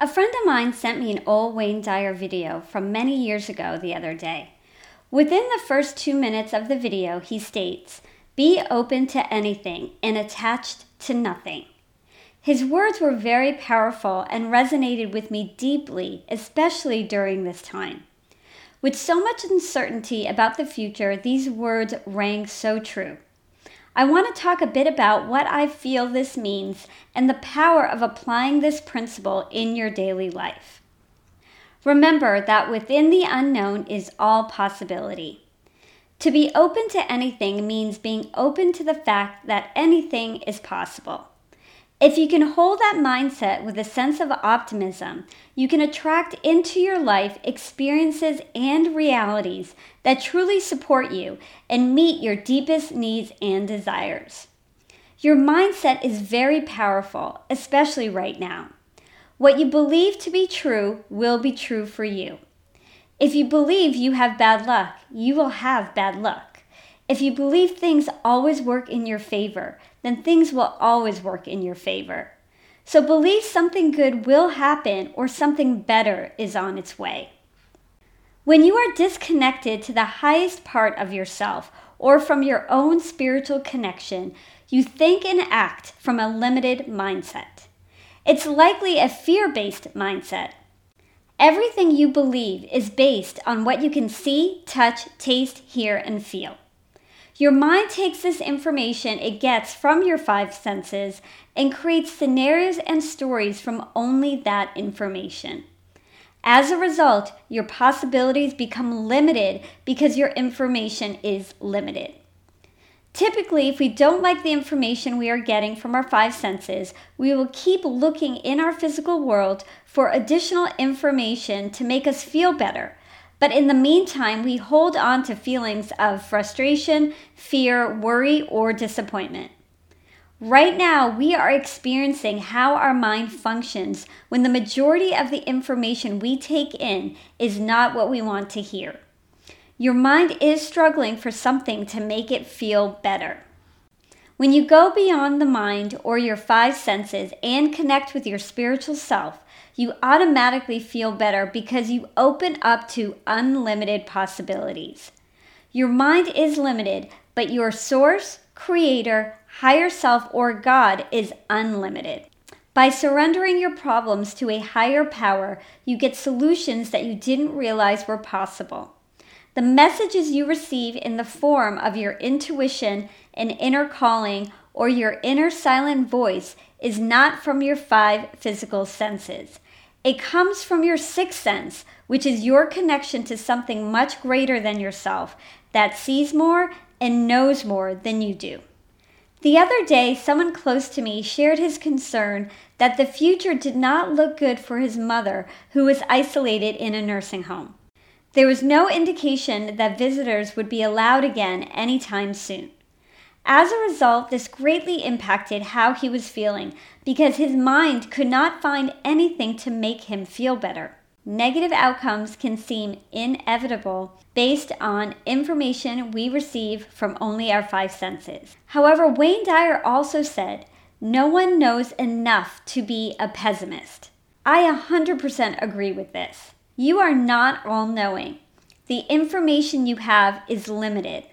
A friend of mine sent me an old Wayne Dyer video from many years ago the other day. Within the first two minutes of the video, he states, Be open to anything and attached to nothing. His words were very powerful and resonated with me deeply, especially during this time. With so much uncertainty about the future, these words rang so true. I want to talk a bit about what I feel this means and the power of applying this principle in your daily life. Remember that within the unknown is all possibility. To be open to anything means being open to the fact that anything is possible. If you can hold that mindset with a sense of optimism, you can attract into your life experiences and realities that truly support you and meet your deepest needs and desires. Your mindset is very powerful, especially right now. What you believe to be true will be true for you. If you believe you have bad luck, you will have bad luck. If you believe things always work in your favor, then things will always work in your favor. So believe something good will happen or something better is on its way. When you are disconnected to the highest part of yourself or from your own spiritual connection, you think and act from a limited mindset. It's likely a fear based mindset. Everything you believe is based on what you can see, touch, taste, hear, and feel. Your mind takes this information it gets from your five senses and creates scenarios and stories from only that information. As a result, your possibilities become limited because your information is limited. Typically, if we don't like the information we are getting from our five senses, we will keep looking in our physical world for additional information to make us feel better but in the meantime, we hold on to feelings of frustration, fear, worry, or disappointment. Right now, we are experiencing how our mind functions when the majority of the information we take in is not what we want to hear. Your mind is struggling for something to make it feel better. When you go beyond the mind or your five senses and connect with your spiritual self, you automatically feel better because you open up to unlimited possibilities. Your mind is limited, but your source, creator, higher self, or God is unlimited. By surrendering your problems to a higher power, you get solutions that you didn't realize were possible. The messages you receive in the form of your intuition and inner calling or your inner silent voice is not from your five physical senses. It comes from your sixth sense, which is your connection to something much greater than yourself that sees more and knows more than you do. The other day, someone close to me shared his concern that the future did not look good for his mother, who was isolated in a nursing home. There was no indication that visitors would be allowed again anytime soon. As a result, this greatly impacted how he was feeling because his mind could not find anything to make him feel better. Negative outcomes can seem inevitable based on information we receive from only our five senses. However, Wayne Dyer also said, No one knows enough to be a pessimist. I 100% agree with this. You are not all knowing. The information you have is limited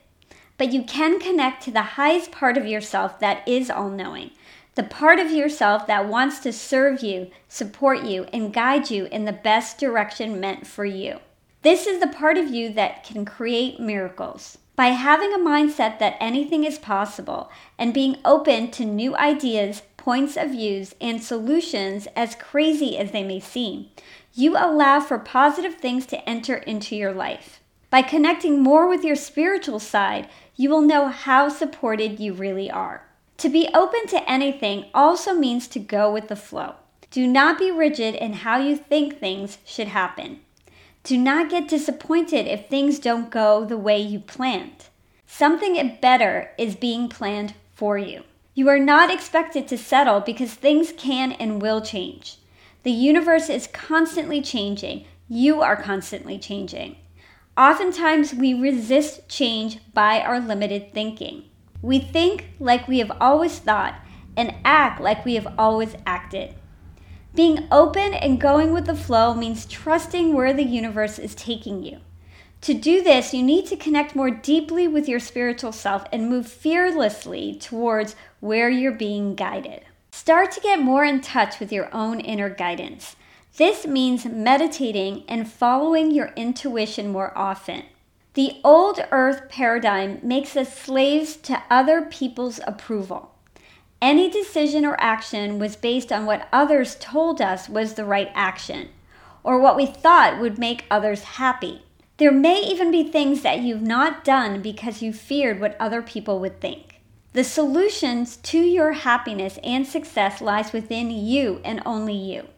but you can connect to the highest part of yourself that is all knowing, the part of yourself that wants to serve you, support you, and guide you in the best direction meant for you. This is the part of you that can create miracles. By having a mindset that anything is possible and being open to new ideas, points of views, and solutions, as crazy as they may seem, you allow for positive things to enter into your life. By connecting more with your spiritual side, you will know how supported you really are. To be open to anything also means to go with the flow. Do not be rigid in how you think things should happen. Do not get disappointed if things don't go the way you planned. Something better is being planned for you. You are not expected to settle because things can and will change. The universe is constantly changing. You are constantly changing. Oftentimes, we resist change by our limited thinking. We think like we have always thought and act like we have always acted. Being open and going with the flow means trusting where the universe is taking you. To do this, you need to connect more deeply with your spiritual self and move fearlessly towards where you're being guided. Start to get more in touch with your own inner guidance. This means meditating and following your intuition more often. The old earth paradigm makes us slaves to other people's approval. Any decision or action was based on what others told us was the right action, or what we thought would make others happy. There may even be things that you've not done because you feared what other people would think. The solutions to your happiness and success lies within you and only you.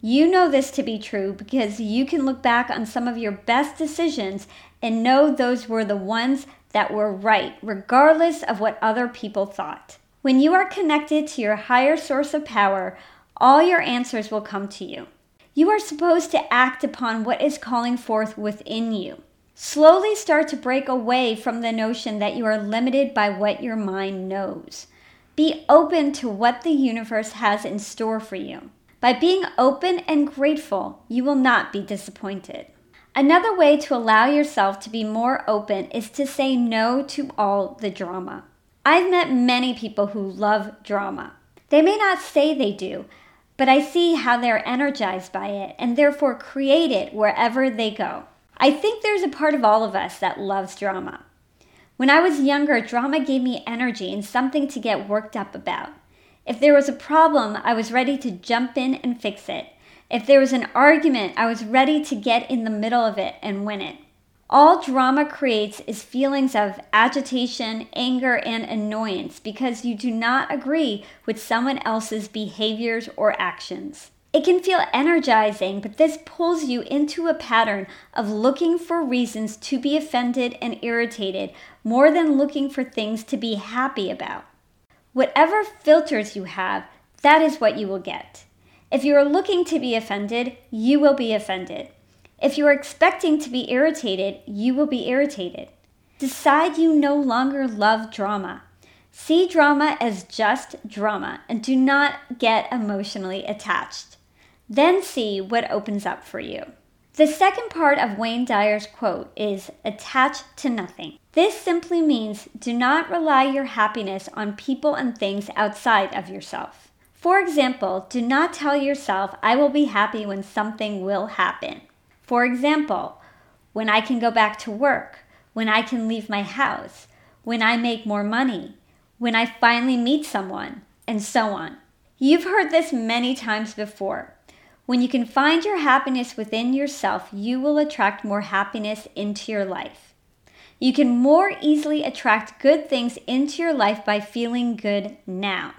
You know this to be true because you can look back on some of your best decisions and know those were the ones that were right, regardless of what other people thought. When you are connected to your higher source of power, all your answers will come to you. You are supposed to act upon what is calling forth within you. Slowly start to break away from the notion that you are limited by what your mind knows. Be open to what the universe has in store for you. By being open and grateful, you will not be disappointed. Another way to allow yourself to be more open is to say no to all the drama. I've met many people who love drama. They may not say they do, but I see how they're energized by it and therefore create it wherever they go. I think there's a part of all of us that loves drama. When I was younger, drama gave me energy and something to get worked up about. If there was a problem, I was ready to jump in and fix it. If there was an argument, I was ready to get in the middle of it and win it. All drama creates is feelings of agitation, anger, and annoyance because you do not agree with someone else's behaviors or actions. It can feel energizing, but this pulls you into a pattern of looking for reasons to be offended and irritated more than looking for things to be happy about. Whatever filters you have, that is what you will get. If you are looking to be offended, you will be offended. If you are expecting to be irritated, you will be irritated. Decide you no longer love drama. See drama as just drama and do not get emotionally attached. Then see what opens up for you. The second part of Wayne Dyer's quote is attach to nothing. This simply means do not rely your happiness on people and things outside of yourself. For example, do not tell yourself, I will be happy when something will happen. For example, when I can go back to work, when I can leave my house, when I make more money, when I finally meet someone, and so on. You've heard this many times before. When you can find your happiness within yourself, you will attract more happiness into your life. You can more easily attract good things into your life by feeling good now.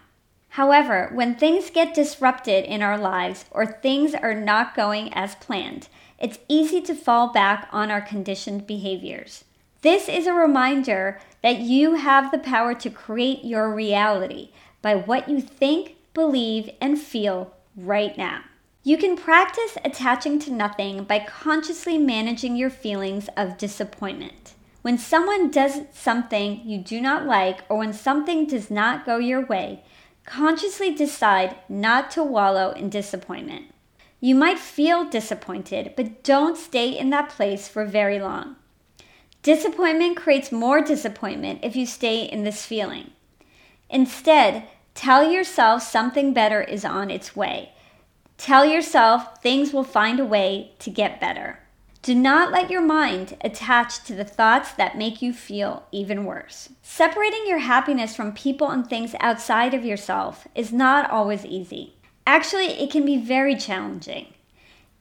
However, when things get disrupted in our lives or things are not going as planned, it's easy to fall back on our conditioned behaviors. This is a reminder that you have the power to create your reality by what you think, believe, and feel right now. You can practice attaching to nothing by consciously managing your feelings of disappointment. When someone does something you do not like or when something does not go your way, consciously decide not to wallow in disappointment. You might feel disappointed, but don't stay in that place for very long. Disappointment creates more disappointment if you stay in this feeling. Instead, tell yourself something better is on its way. Tell yourself things will find a way to get better. Do not let your mind attach to the thoughts that make you feel even worse. Separating your happiness from people and things outside of yourself is not always easy. Actually, it can be very challenging.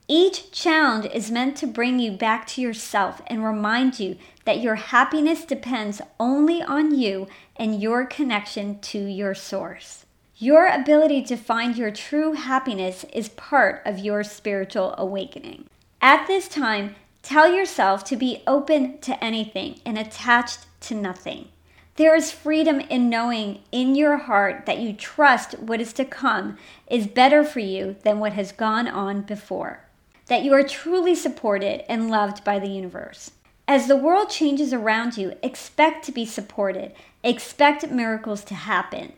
Each challenge is meant to bring you back to yourself and remind you that your happiness depends only on you and your connection to your source. Your ability to find your true happiness is part of your spiritual awakening. At this time, Tell yourself to be open to anything and attached to nothing. There is freedom in knowing in your heart that you trust what is to come is better for you than what has gone on before. That you are truly supported and loved by the universe. As the world changes around you, expect to be supported. Expect miracles to happen.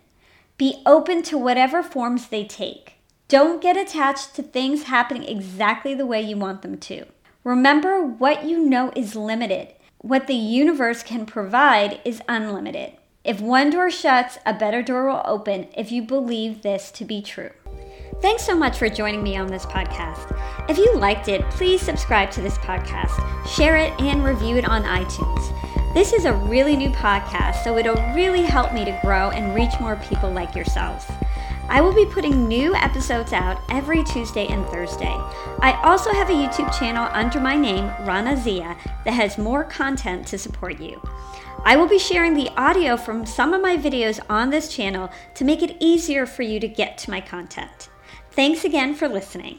Be open to whatever forms they take. Don't get attached to things happening exactly the way you want them to. Remember what you know is limited what the universe can provide is unlimited. If one door shuts, a better door will open if you believe this to be true. Thanks so much for joining me on this podcast. If you liked it, please subscribe to this podcast, share it, and review it on iTunes. This is a really new podcast, so it'll really help me to grow and reach more people like yourselves. I will be putting new episodes out every Tuesday and Thursday. I also have a YouTube channel under my name, Rana Zia, that has more content to support you. I will be sharing the audio from some of my videos on this channel to make it easier for you to get to my content. Thanks again for listening.